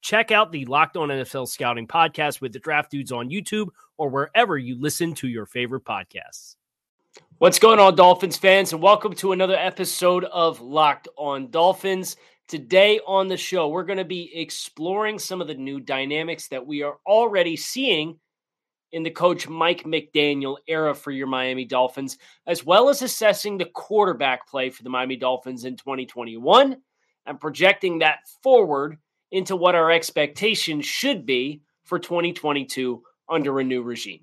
Check out the Locked On NFL Scouting podcast with the Draft Dudes on YouTube or wherever you listen to your favorite podcasts. What's going on, Dolphins fans, and welcome to another episode of Locked On Dolphins. Today on the show, we're going to be exploring some of the new dynamics that we are already seeing in the coach Mike McDaniel era for your Miami Dolphins, as well as assessing the quarterback play for the Miami Dolphins in 2021 and projecting that forward into what our expectations should be for 2022 under a new regime.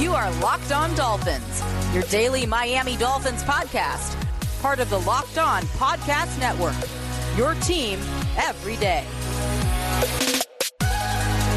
You are Locked On Dolphins, your daily Miami Dolphins podcast, part of the Locked On Podcast Network. Your team every day.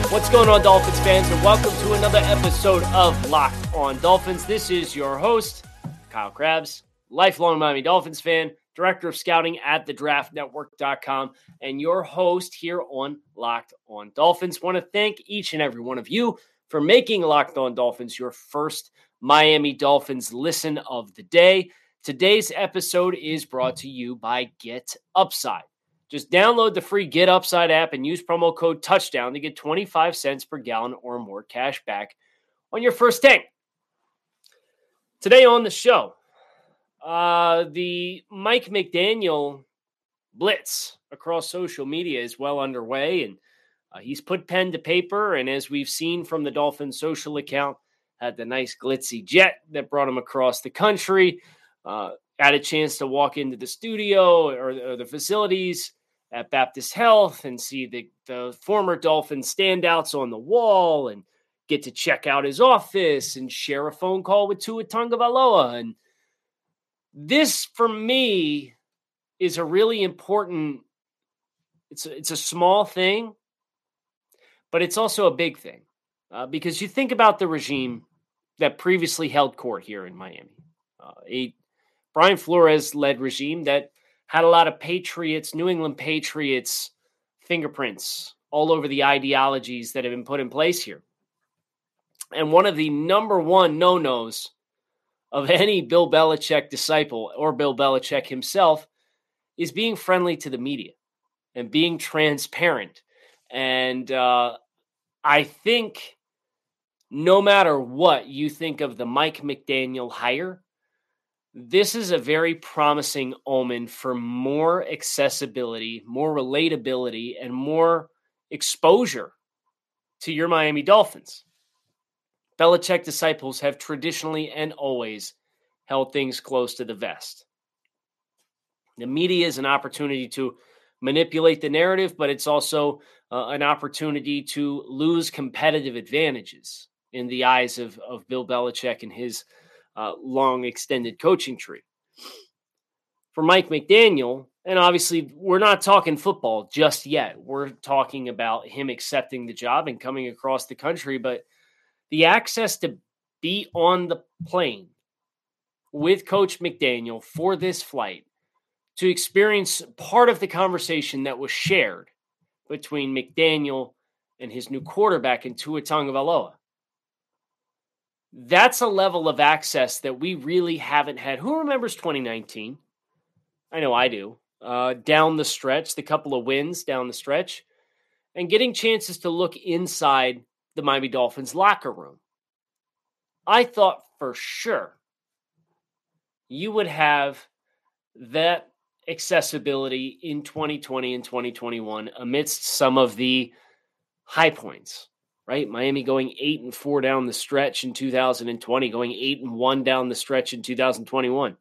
What's going on, Dolphins fans, and welcome to another episode of Locked On Dolphins. This is your host, Kyle Crabbs, lifelong Miami Dolphins fan director of scouting at thedraftnetwork.com, and your host here on Locked On Dolphins. Want to thank each and every one of you for making Locked On Dolphins your first Miami Dolphins listen of the day. Today's episode is brought to you by Get Upside. Just download the free Get Upside app and use promo code touchdown to get 25 cents per gallon or more cash back on your first tank. Today on the show, uh, the Mike McDaniel blitz across social media is well underway, and uh, he's put pen to paper. And as we've seen from the Dolphins social account, had the nice glitzy jet that brought him across the country. Uh, had a chance to walk into the studio or, or, the facilities at Baptist Health and see the, the former Dolphin standouts on the wall and get to check out his office and share a phone call with Tua Tagovailoa and this for me is a really important it's a, it's a small thing but it's also a big thing uh, because you think about the regime that previously held court here in Miami uh, a Brian Flores led regime that had a lot of patriots New England Patriots fingerprints all over the ideologies that have been put in place here. And one of the number one no-nos of any Bill Belichick disciple or Bill Belichick himself is being friendly to the media and being transparent. And uh, I think no matter what you think of the Mike McDaniel hire, this is a very promising omen for more accessibility, more relatability, and more exposure to your Miami Dolphins. Belichick disciples have traditionally and always held things close to the vest. The media is an opportunity to manipulate the narrative, but it's also uh, an opportunity to lose competitive advantages in the eyes of, of Bill Belichick and his uh, long extended coaching tree. For Mike McDaniel, and obviously, we're not talking football just yet. We're talking about him accepting the job and coming across the country, but the access to be on the plane with Coach McDaniel for this flight to experience part of the conversation that was shared between McDaniel and his new quarterback in Tua Tagovailoa. That's a level of access that we really haven't had. Who remembers 2019? I know I do, uh, down the stretch, the couple of wins down the stretch, and getting chances to look inside the Miami Dolphins locker room. I thought for sure you would have that accessibility in 2020 and 2021 amidst some of the high points, right? Miami going 8 and 4 down the stretch in 2020, going 8 and 1 down the stretch in 2021.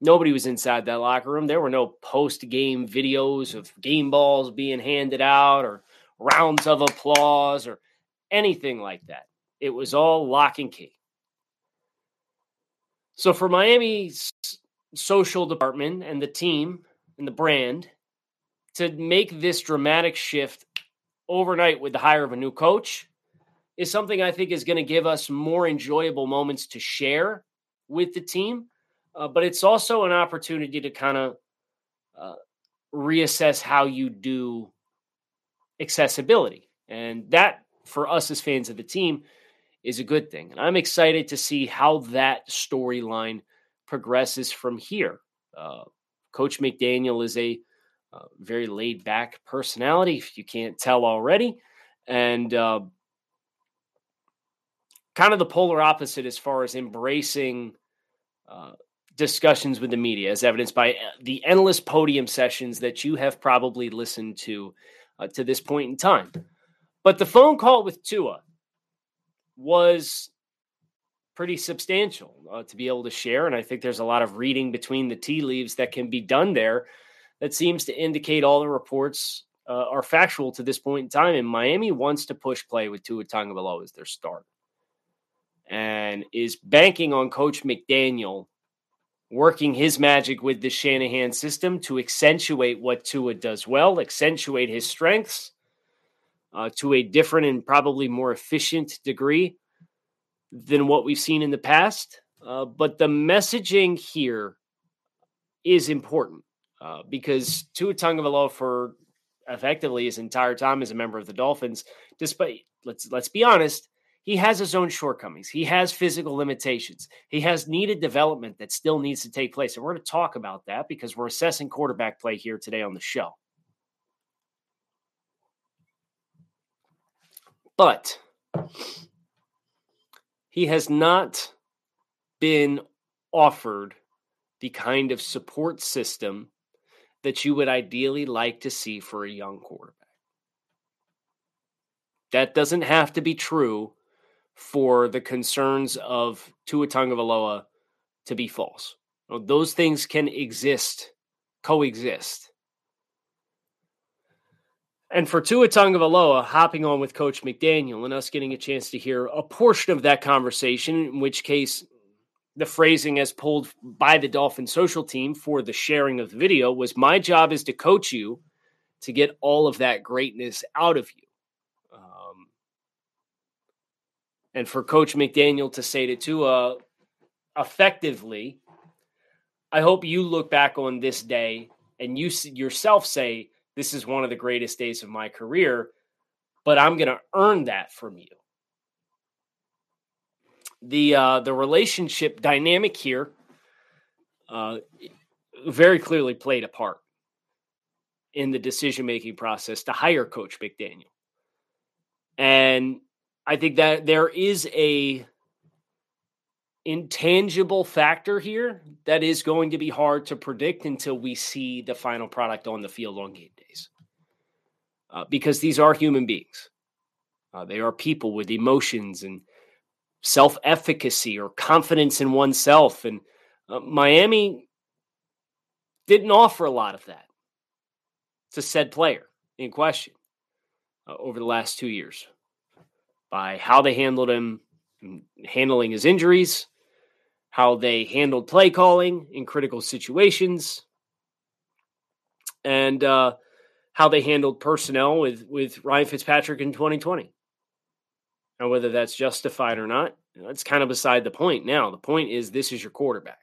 Nobody was inside that locker room. There were no post game videos of game balls being handed out or rounds of applause or anything like that. It was all lock and key. So for Miami's social department and the team and the brand to make this dramatic shift overnight with the hire of a new coach is something I think is going to give us more enjoyable moments to share with the team. Uh, but it's also an opportunity to kind of uh, reassess how you do accessibility. And that, for us as fans of the team, is a good thing. And I'm excited to see how that storyline progresses from here. Uh, Coach McDaniel is a uh, very laid back personality, if you can't tell already. And uh, kind of the polar opposite as far as embracing uh, discussions with the media, as evidenced by uh, the endless podium sessions that you have probably listened to uh, to this point in time. But the phone call with Tua was pretty substantial uh, to be able to share. And I think there's a lot of reading between the tea leaves that can be done there that seems to indicate all the reports uh, are factual to this point in time. And Miami wants to push play with Tua Tagovailoa as their start and is banking on Coach McDaniel working his magic with the Shanahan system to accentuate what Tua does well, accentuate his strengths uh, to a different and probably more efficient degree than what we've seen in the past. Uh, but the messaging here is important uh, because Tua Tagovailoa for effectively his entire time as a member of the Dolphins, despite let's let's be honest, he has his own shortcomings. He has physical limitations. He has needed development that still needs to take place. And we're going to talk about that because we're assessing quarterback play here today on the show. But he has not been offered the kind of support system that you would ideally like to see for a young quarterback. That doesn't have to be true for the concerns of Tua Tagovailoa to be false. Those things can exist, coexist. And for Tua Tagovailoa hopping on with Coach McDaniel and us getting a chance to hear a portion of that conversation, in which case the phrasing as pulled by the Dolphin social team for the sharing of the video was my job is to coach you to get all of that greatness out of you. And for Coach McDaniel to say to Tua effectively, I hope you look back on this day and you yourself say, This is one of the greatest days of my career, but I'm going to earn that from you. The, uh, the relationship dynamic here uh, very clearly played a part in the decision making process to hire Coach McDaniel. And I think that there is a intangible factor here that is going to be hard to predict until we see the final product on the field on game days. Uh, because these are human beings. Uh, they are people with emotions and self efficacy or confidence in oneself. And uh, Miami didn't offer a lot of that to said player in question uh, over the last two years by how they handled him, handling his injuries, how they handled play calling in critical situations, and uh, how they handled personnel with with Ryan Fitzpatrick in 2020. Now, whether that's justified or not, that's kind of beside the point. Now, the point is this is your quarterback.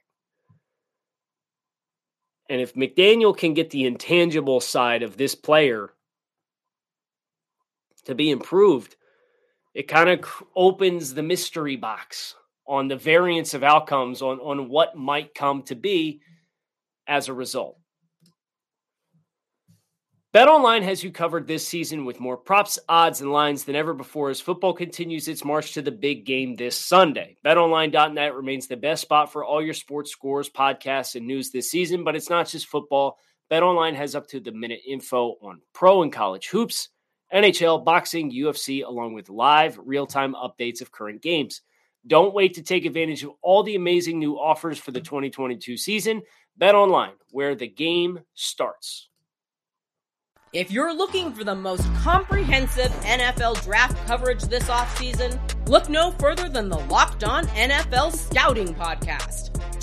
And if McDaniel can get the intangible side of this player to be improved, it kind of opens the mystery box on the variance of outcomes on, on what might come to be as a result. BetOnline has you covered this season with more props, odds, and lines than ever before as football continues its march to the big game this Sunday. BetOnline.net remains the best spot for all your sports scores, podcasts, and news this season, but it's not just football. BetOnline has up to the minute info on pro and college hoops, NHL, boxing, UFC, along with live, real time updates of current games. Don't wait to take advantage of all the amazing new offers for the 2022 season. Bet online, where the game starts. If you're looking for the most comprehensive NFL draft coverage this offseason, look no further than the Locked On NFL Scouting Podcast.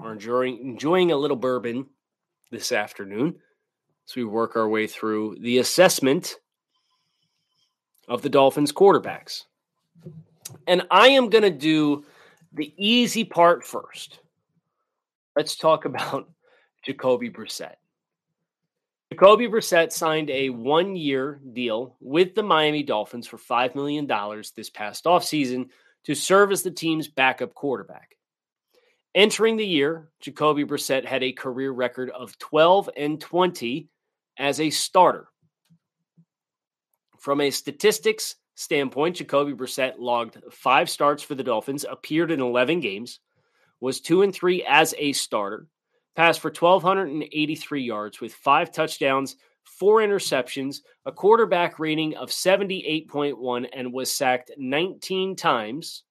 We're enjoying, enjoying a little bourbon this afternoon as we work our way through the assessment of the Dolphins quarterbacks. And I am going to do the easy part first. Let's talk about Jacoby Brissett. Jacoby Brissett signed a one year deal with the Miami Dolphins for $5 million this past offseason to serve as the team's backup quarterback. Entering the year, Jacoby Brissett had a career record of 12 and 20 as a starter. From a statistics standpoint, Jacoby Brissett logged five starts for the Dolphins, appeared in 11 games, was two and three as a starter, passed for 1,283 yards with five touchdowns, four interceptions, a quarterback rating of 78.1, and was sacked 19 times,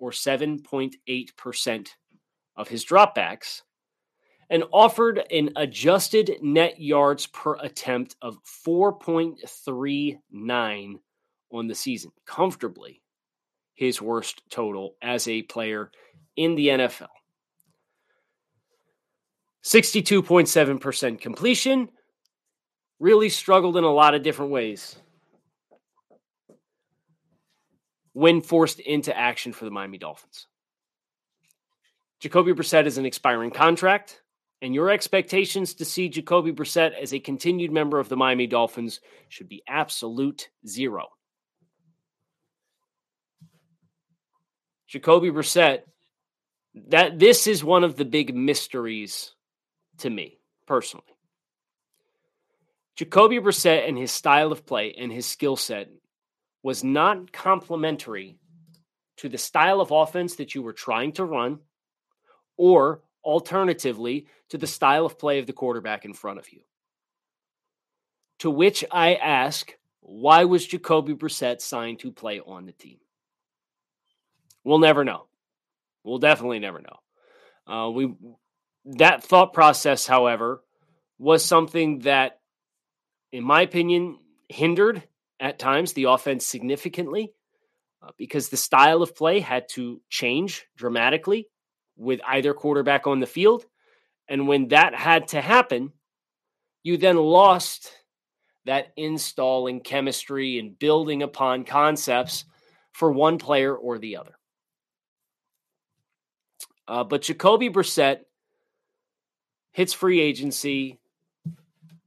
or 7.8% of his dropbacks, and offered an adjusted net yards per attempt of 4.39 on the season, comfortably his worst total as a player in the NFL. 62.7% completion, really struggled in a lot of different ways when forced into action for the Miami Dolphins. Jacoby Brissett is an expiring contract, and your expectations to see Jacoby Brissett as a continued member of the Miami Dolphins should be absolute zero. Jacoby Brissett, that this is one of the big mysteries to me personally. Jacoby Brissett and his style of play and his skill set was not complementary to the style of offense that you were trying to run, or alternatively, to the style of play of the quarterback in front of you. To which I ask, why was Jacoby Brissett signed to play on the team? We'll never know. We'll definitely never know. Uh, we that thought process, however, was something that, in my opinion, hindered at times the offense significantly uh, because the style of play had to change dramatically with either quarterback on the field. And when that had to happen, you then lost that installing chemistry and building upon concepts for one player or the other. Uh, but Jacoby Brissett hits free agency.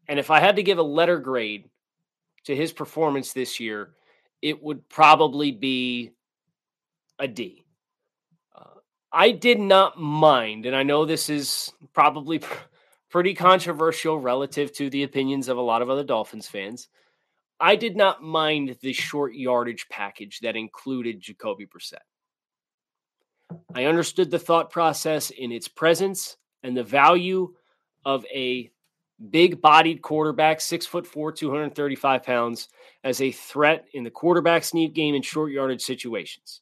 And if I had to give a letter grade to his performance this year, it would probably be a D. I did not mind, and I know this is probably pr- pretty controversial relative to the opinions of a lot of other Dolphins fans. I did not mind the short yardage package that included Jacoby Brissett. I understood the thought process in its presence and the value of a big bodied quarterback, six foot four, 235 pounds, as a threat in the quarterback sneak game in short yardage situations.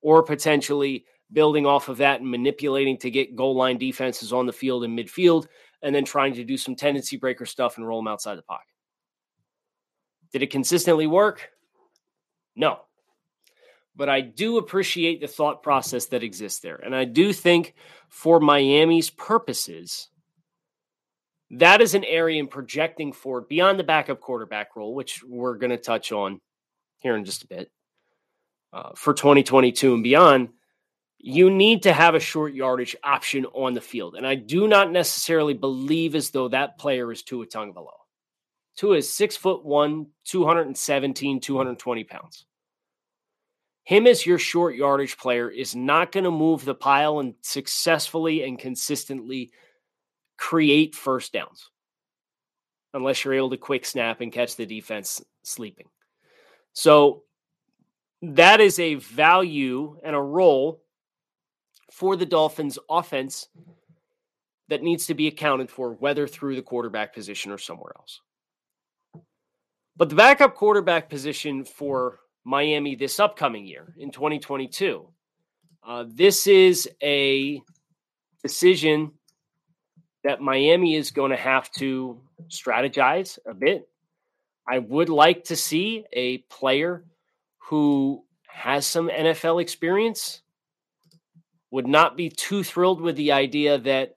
Or potentially building off of that and manipulating to get goal line defenses on the field and midfield, and then trying to do some tendency breaker stuff and roll them outside the pocket. Did it consistently work? No. but I do appreciate the thought process that exists there. And I do think for Miami's purposes, that is an area in projecting forward beyond the backup quarterback role, which we're going to touch on here in just a bit uh, for 2022 and beyond. You need to have a short yardage option on the field. And I do not necessarily believe as though that player is Tua Tagovailoa. Tua is six foot one, 217, 220 pounds him as your short yardage player is not going to move the pile and successfully and consistently create first downs unless you're able to quick snap and catch the defense sleeping. So that is a value and a role for the Dolphins offense that needs to be accounted for, whether through the quarterback position or somewhere else. But the backup quarterback position for Miami this upcoming year in 2022. Uh, this is a decision that Miami is going to have to strategize a bit. I would like to see a player who has some NFL experience. Would not be too thrilled with the idea that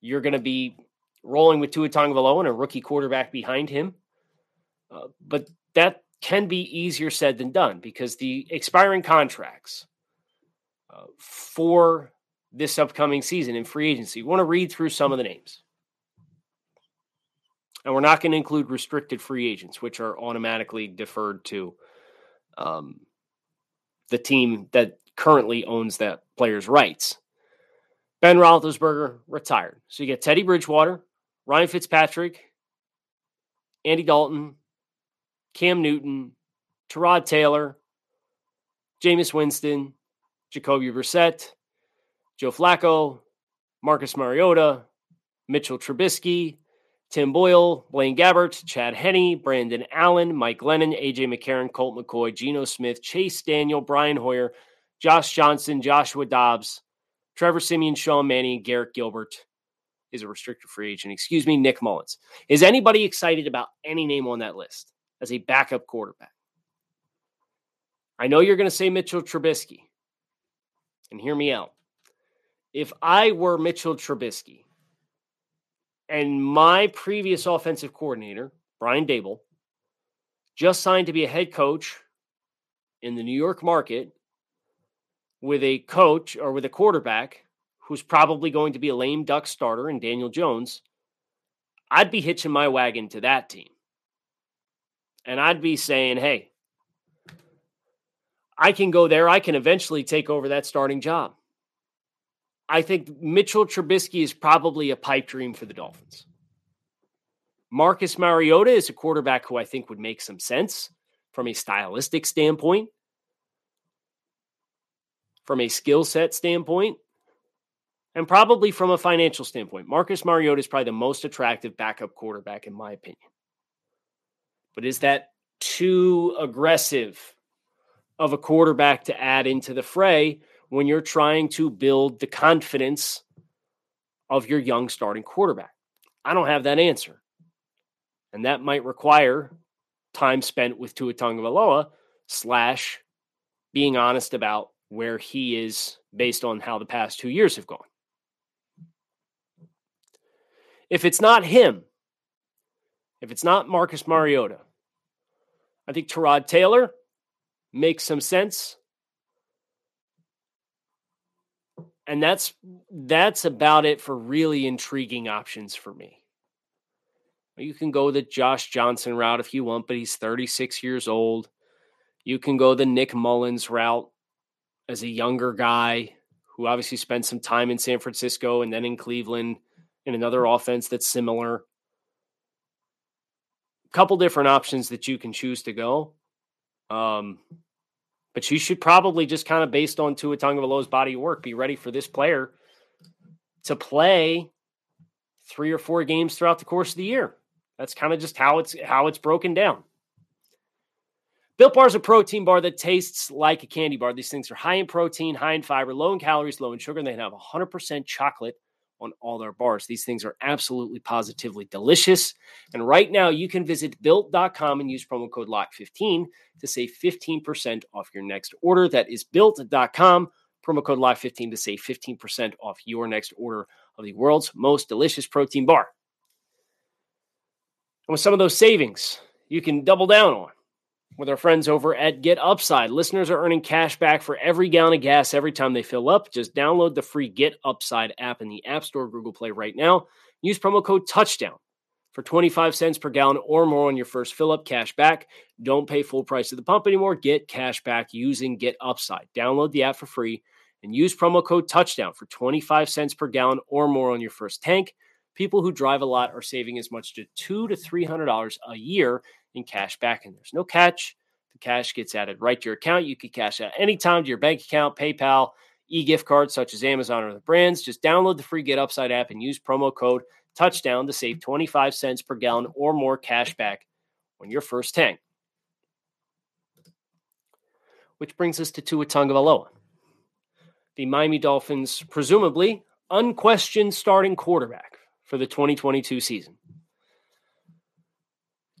you're going to be rolling with Tua Tagovailoa and a rookie quarterback behind him. Uh, but that can be easier said than done because the expiring contracts uh, for this upcoming season in free agency, we want to read through some of the names. And we're not going to include restricted free agents, which are automatically deferred to um, the team that currently owns that player's rights. Ben Roethlisberger retired. So you get Teddy Bridgewater, Ryan Fitzpatrick, Andy Dalton, Cam Newton, Tyrod Taylor, Jameis Winston, Jacoby Brissett, Joe Flacco, Marcus Mariota, Mitchell Trubisky, Tim Boyle, Blaine Gabbert, Chad Henne, Brandon Allen, Mike Glennon, AJ McCarron, Colt McCoy, Geno Smith, Chase Daniel, Brian Hoyer, Josh Johnson, Joshua Dobbs, Trevor Siemian, Sean Mannion, Garrett Gilbert is a restricted free agent. Excuse me, Nick Mullens. Is anybody excited about any name on that list? as a backup quarterback. I know you're going to say Mitchell Trubisky. And hear me out. If I were Mitchell Trubisky and my previous offensive coordinator, Brian Daboll, just signed to be a head coach in the New York market with a coach or with a quarterback who's probably going to be a lame duck starter in Daniel Jones, I'd be hitching my wagon to that team. And I'd be saying, hey, I can go there. I can eventually take over that starting job. I think Mitchell Trubisky is probably a pipe dream for the Dolphins. Marcus Mariota is a quarterback who I think would make some sense from a stylistic standpoint, from a skill set standpoint, and probably from a financial standpoint. Marcus Mariota is probably the most attractive backup quarterback, in my opinion. But is that too aggressive of a quarterback to add into the fray when you're trying to build the confidence of your young starting quarterback? I don't have that answer. And that might require time spent with Tua Tagovailoa slash being honest about where he is based on how the past two years have gone. If it's not him, if it's not Marcus Mariota, I think Tyrod Taylor makes some sense. And that's that's about it for really intriguing options for me. You can go the Josh Johnson route if you want, but he's 36 years old. You can go the Nick Mullens route as a younger guy who obviously spent some time in San Francisco and then in Cleveland in another offense that's similar couple different options that you can choose to go. Um, but you should probably just kind of based on Tua Tagovailoa's body of work, be ready for this player to play three or four games throughout the course of the year. That's kind of just how it's how it's broken down. Built Bar is a protein bar that tastes like a candy bar. These things are high in protein, high in fiber, low in calories, low in sugar, and they have 100% chocolate on all their bars. These things are absolutely positively delicious. And right now, you can visit built.com and use promo code LOCK15 to save 15% off your next order. That is built.com, promo code LOCK15 to save 15% off your next order of the world's most delicious protein bar. And with some of those savings, you can double down on with our friends over at Get Upside. Listeners are earning cash back for every gallon of gas every time they fill up. Just download the free Get Upside app in the App Store, Google Play right now. Use promo code Touchdown for 25 cents per gallon or more on your first fill up cash back. Don't pay full price at the pump anymore. Get cash back using Get Upside. Download the app for free and use promo code Touchdown for 25 cents per gallon or more on your first tank. People who drive a lot are saving as much to two to three hundred dollars a year in cash back, and there's no catch. The cash gets added right to your account. You can cash out anytime to your bank account, PayPal, e-gift cards such as Amazon or the brands. Just download the free Get Upside app and use promo code Touchdown to save 25 cents per gallon or more cash back on your first tank. Which brings us to Tua Tagovailoa, the Miami Dolphins, presumably unquestioned starting quarterback for the 2022 season.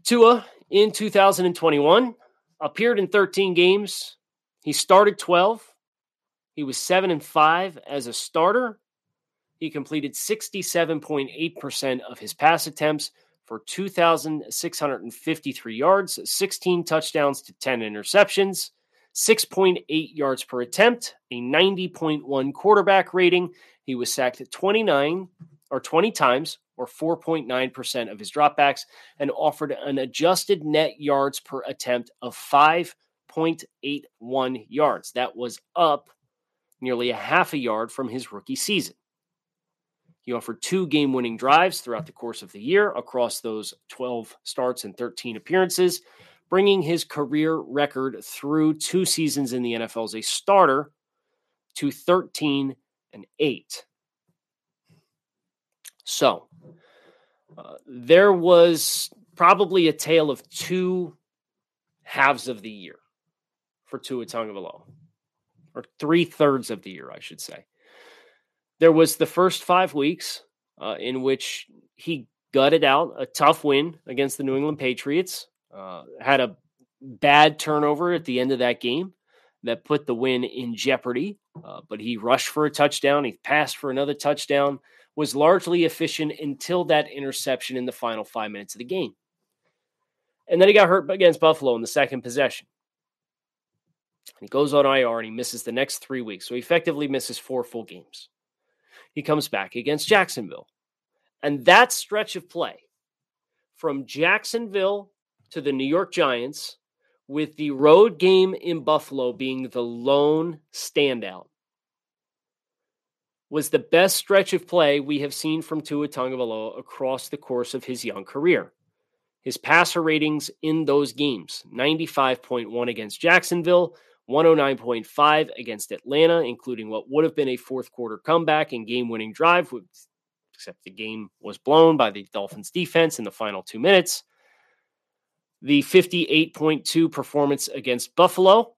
Tua in 2021, appeared in 13 games. He started 12. He was 7 and 5 as a starter. He completed 67.8% of his pass attempts for 2,653 yards, 16 touchdowns to 10 interceptions, 6.8 yards per attempt, a 90.1 quarterback rating. He was sacked 29 or 20 times or 4.9% of his dropbacks, and offered an adjusted net yards per attempt of 5.81 yards. That was up nearly a half a yard from his rookie season. He offered two game winning drives throughout the course of the year across those 12 starts and 13 appearances, bringing his career record through two seasons in the NFL as a starter to 13 and 8. So, there was probably a tale of two halves of the year for Tua Tagovailoa, or three thirds of the year, I should say. There was the first five weeks uh, in which he gutted out a tough win against the New England Patriots, uh, had a bad turnover at the end of that game that put the win in jeopardy. Uh, but he rushed for a touchdown. He passed for another touchdown was largely efficient until that interception in the final five minutes of the game. And then he got hurt against Buffalo in the second possession. He goes on IR and he misses the next three weeks. So he effectively misses four full games. He comes back against Jacksonville. And that stretch of play from Jacksonville to the New York Giants, with the road game in Buffalo being the lone standout, was the best stretch of play we have seen from Tua Tagovailoa across the course of his young career. His passer ratings in those games 95.1 against Jacksonville, 109.5 against Atlanta, including what would have been a fourth quarter comeback and game winning drive, except the game was blown by the Dolphins defense in the final two minutes. The 58.2 performance against Buffalo,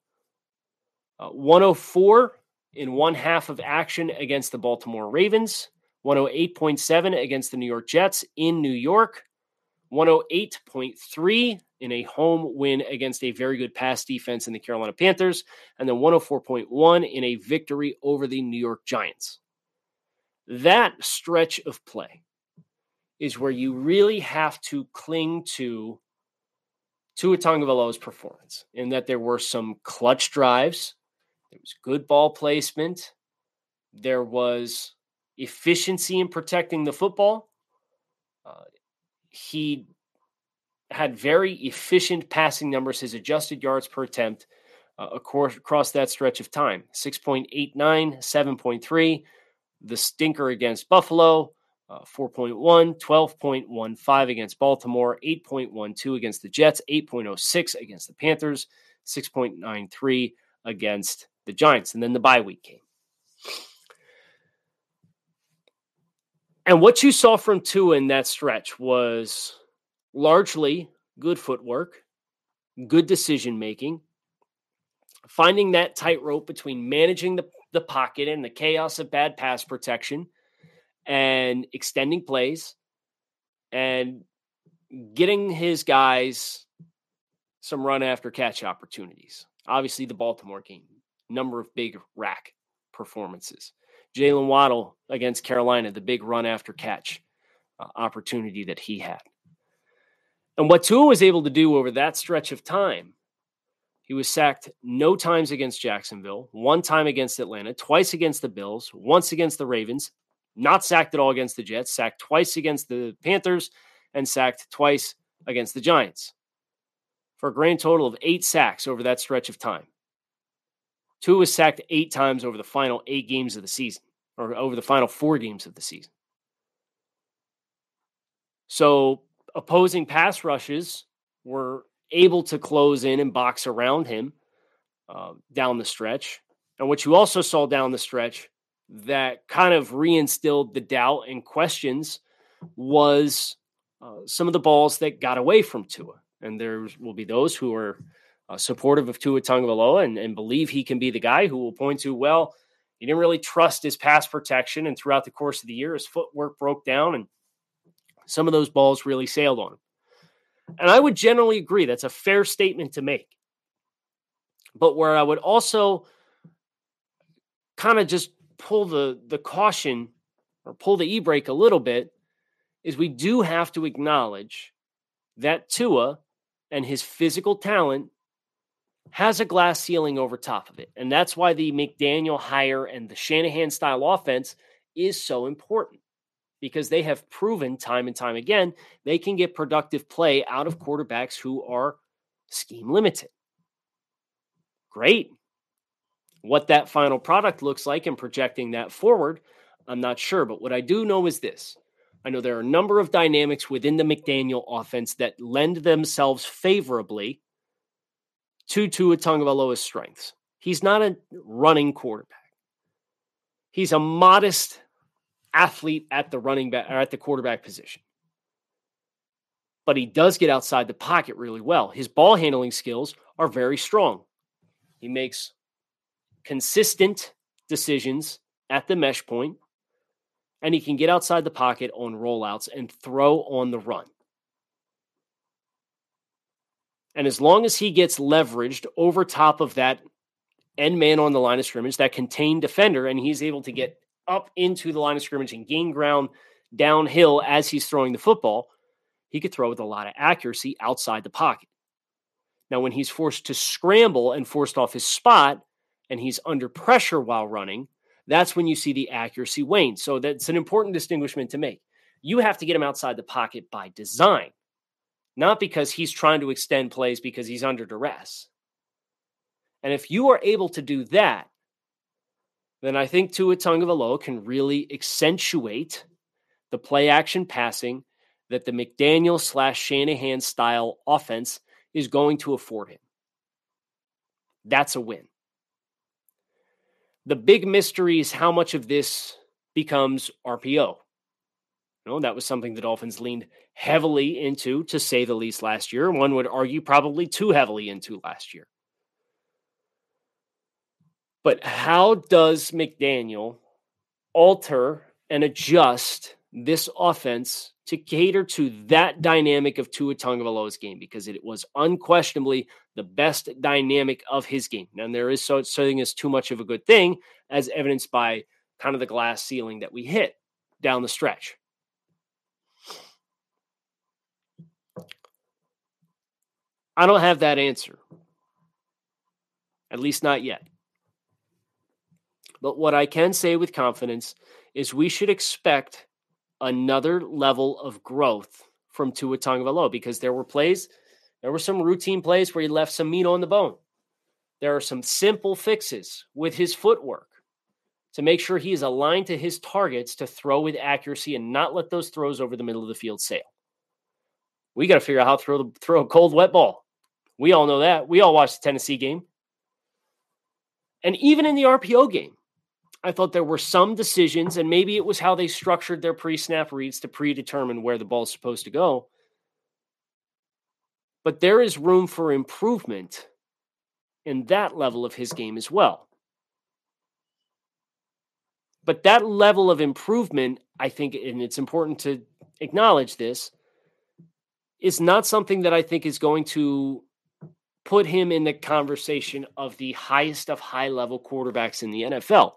uh, 104 in one half of action against the Baltimore Ravens, 108.7 against the New York Jets in New York, 108.3 in a home win against a very good pass defense in the Carolina Panthers, and then 104.1 in a victory over the New York Giants. That stretch of play is where you really have to cling to Tua Tagovailoa's performance, in that there were some clutch drives there was good ball placement. There was efficiency in protecting the football. Uh, he had very efficient passing numbers. His adjusted yards per attempt uh, across, across that stretch of time 6.89, 7.3. The stinker against Buffalo, uh, 4.1, 12.15 against Baltimore, 8.12 against the Jets, 8.06 against the Panthers, 6.93 against the Giants, and then the bye week came. And what you saw from Tua in that stretch was largely good footwork, good decision making, finding that tightrope between managing the, the pocket and the chaos of bad pass protection, and extending plays and getting his guys some run after catch opportunities. Obviously, the Baltimore game, number of big RAC performances. Jalen Waddle against Carolina, the big run after catch uh, opportunity that he had. And what Tua was able to do over that stretch of time, he was sacked no times against Jacksonville, one time against Atlanta, twice against the Bills, once against the Ravens, not sacked at all against the Jets, sacked twice against the Panthers, and sacked twice against the Giants for a grand total of eight sacks over that stretch of time. Tua was sacked eight times over the final eight games of the season, or over the final four games of the season. So opposing pass rushes were able to close in and box around him uh, down the stretch. And what you also saw down the stretch that kind of reinstilled the doubt and questions was uh, some of the balls that got away from Tua. And there will be those who are uh, supportive of Tua Tagovailoa and, and believe he can be the guy who will point to, well, he didn't really trust his pass protection. And throughout the course of the year, his footwork broke down and some of those balls really sailed on him. And I would generally agree that's a fair statement to make. But where I would also kind of just pull the the caution or pull the e-brake a little bit is we do have to acknowledge that Tua and his physical talent has a glass ceiling over top of it. And that's why the McDaniel hire and the Shanahan style offense is so important because they have proven time and time again they can get productive play out of quarterbacks who are scheme limited. Great. What that final product looks like and projecting that forward, I'm not sure. But what I do know is this I know there are a number of dynamics within the McDaniel offense that lend themselves favorably to Tua Tagovailoa's strengths. He's not a running quarterback. He's a modest athlete at the running back or at the quarterback position. But he does get outside the pocket really well. His ball handling skills are very strong. He makes consistent decisions at the mesh point, and he can get outside the pocket on rollouts and throw on the run. And as long as he gets leveraged over top of that end man on the line of scrimmage, that contained defender, and he's able to get up into the line of scrimmage and gain ground downhill as he's throwing the football, he could throw with a lot of accuracy outside the pocket. Now, when he's forced to scramble and forced off his spot, and he's under pressure while running, that's when you see the accuracy wane. So that's an important distinguishment to make. You have to get him outside the pocket by design, not because he's trying to extend plays because he's under duress. And if you are able to do that, then I think Tua Tagovailoa can really accentuate the play action passing that the McDaniel slash Shanahan style offense is going to afford him. That's a win. The big mystery is how much of this becomes RPO. You know, that was something the Dolphins leaned heavily into, to say the least, last year. One would argue probably too heavily into last year. But how does McDaniel alter and adjust this offense to cater to that dynamic of Tua Tagovailoa's game because it was unquestionably the best dynamic of his game. Now there is so something as too much of a good thing, as evidenced by kind of the glass ceiling that we hit down the stretch. I don't have that answer. At least not yet. But what I can say with confidence is we should expect another level of growth from Tua Tagovailoa because there were plays, there were some routine plays where he left some meat on the bone. There are some simple fixes with his footwork to make sure he is aligned to his targets to throw with accuracy and not let those throws over the middle of the field sail. We got to figure out how to throw, throw a cold, wet ball. We all know that. We all watched the Tennessee game. And even in the RPO game, I thought there were some decisions, and maybe it was how they structured their pre snap reads to predetermine where the ball is supposed to go. But there is room for improvement in that level of his game as well. But that level of improvement, I think, and it's important to acknowledge this, is not something that I think is going to put him in the conversation of the highest of high level quarterbacks in the NFL.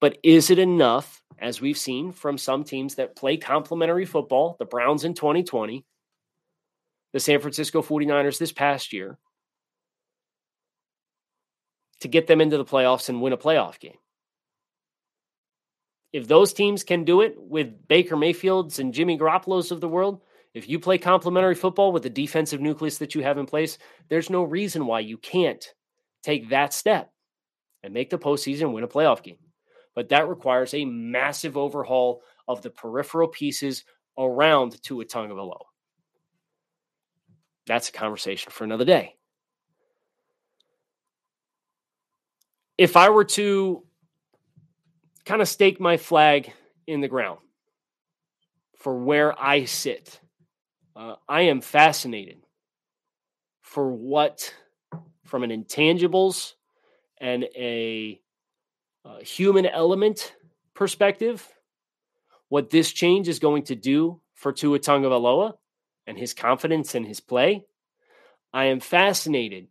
But is it enough, as we've seen from some teams that play complementary football, the Browns in 2020, the San Francisco 49ers this past year, to get them into the playoffs and win a playoff game? If those teams can do it with Baker Mayfield's and Jimmy Garoppolo's of the world, if you play complementary football with the defensive nucleus that you have in place, there's no reason why you can't take that step and make the postseason win a playoff game. But that requires a massive overhaul of the peripheral pieces around Tua Tagovailoa. That's a conversation for another day. If I were to kind of stake my flag in the ground for where I sit uh, I am fascinated for what, from an intangibles and a uh, human element perspective, what this change is going to do for Tua Tagovailoa and his confidence in his play. I am fascinated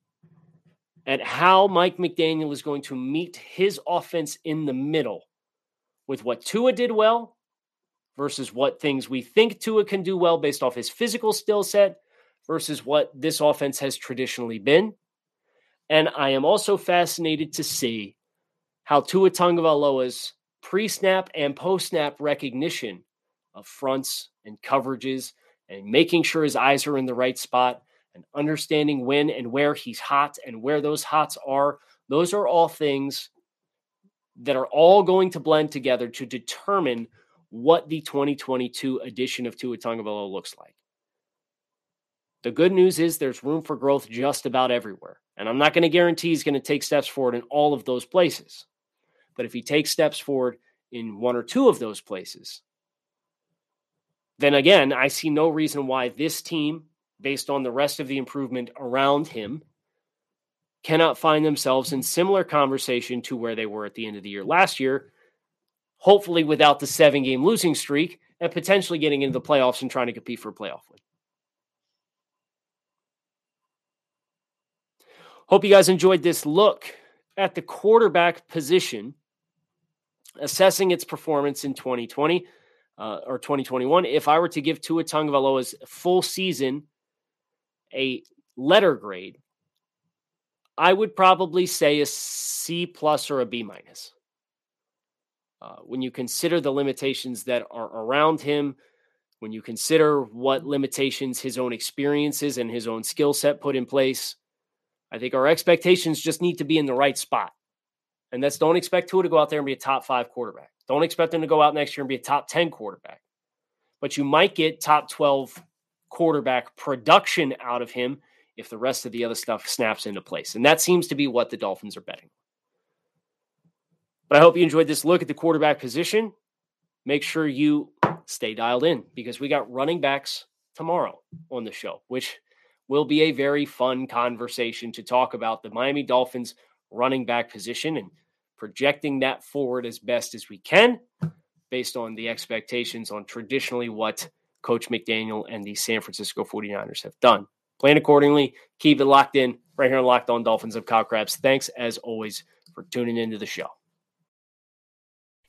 at how Mike McDaniel is going to meet his offense in the middle with what Tua did well versus what things we think Tua can do well based off his physical skill set versus what this offense has traditionally been. And I am also fascinated to see how Tua Tagovailoa's pre-snap and post-snap recognition of fronts and coverages and making sure his eyes are in the right spot and understanding when and where he's hot and where those hots are. Those are all things that are all going to blend together to determine what the 2022 edition of Tua Tagovailoa looks like. The good news is there's room for growth just about everywhere. And I'm not going to guarantee he's going to take steps forward in all of those places. But if he takes steps forward in one or two of those places, then again, I see no reason why this team, based on the rest of the improvement around him, cannot find themselves in similar conversation to where they were at the end of the year last year, hopefully without the seven game losing streak and potentially getting into the playoffs and trying to compete for a playoff win. Hope you guys enjoyed this look at the quarterback position, assessing its performance in 2020 uh, or 2021. If I were to give Tua Tagovailoa's full season a letter grade, I would probably say a C plus or a B minus. Uh, when you consider the limitations that are around him, when you consider what limitations his own experiences and his own skill set put in place, I think our expectations just need to be in the right spot. And that's don't expect Tua to go out there and be a top five quarterback. Don't expect him to go out next year and be a top 10 quarterback. But you might get top 12 quarterback production out of him if the rest of the other stuff snaps into place. And that seems to be what the Dolphins are betting. But I hope you enjoyed this look at the quarterback position. Make sure you stay dialed in because we got running backs tomorrow on the show, which will be a very fun conversation to talk about the Miami Dolphins running back position and projecting that forward as best as we can based on the expectations on traditionally what Coach McDaniel and the San Francisco 49ers have done. Plan accordingly. Keep it locked in right here on Locked On Dolphins of Kyle Crabbs. Thanks as always for tuning into the show.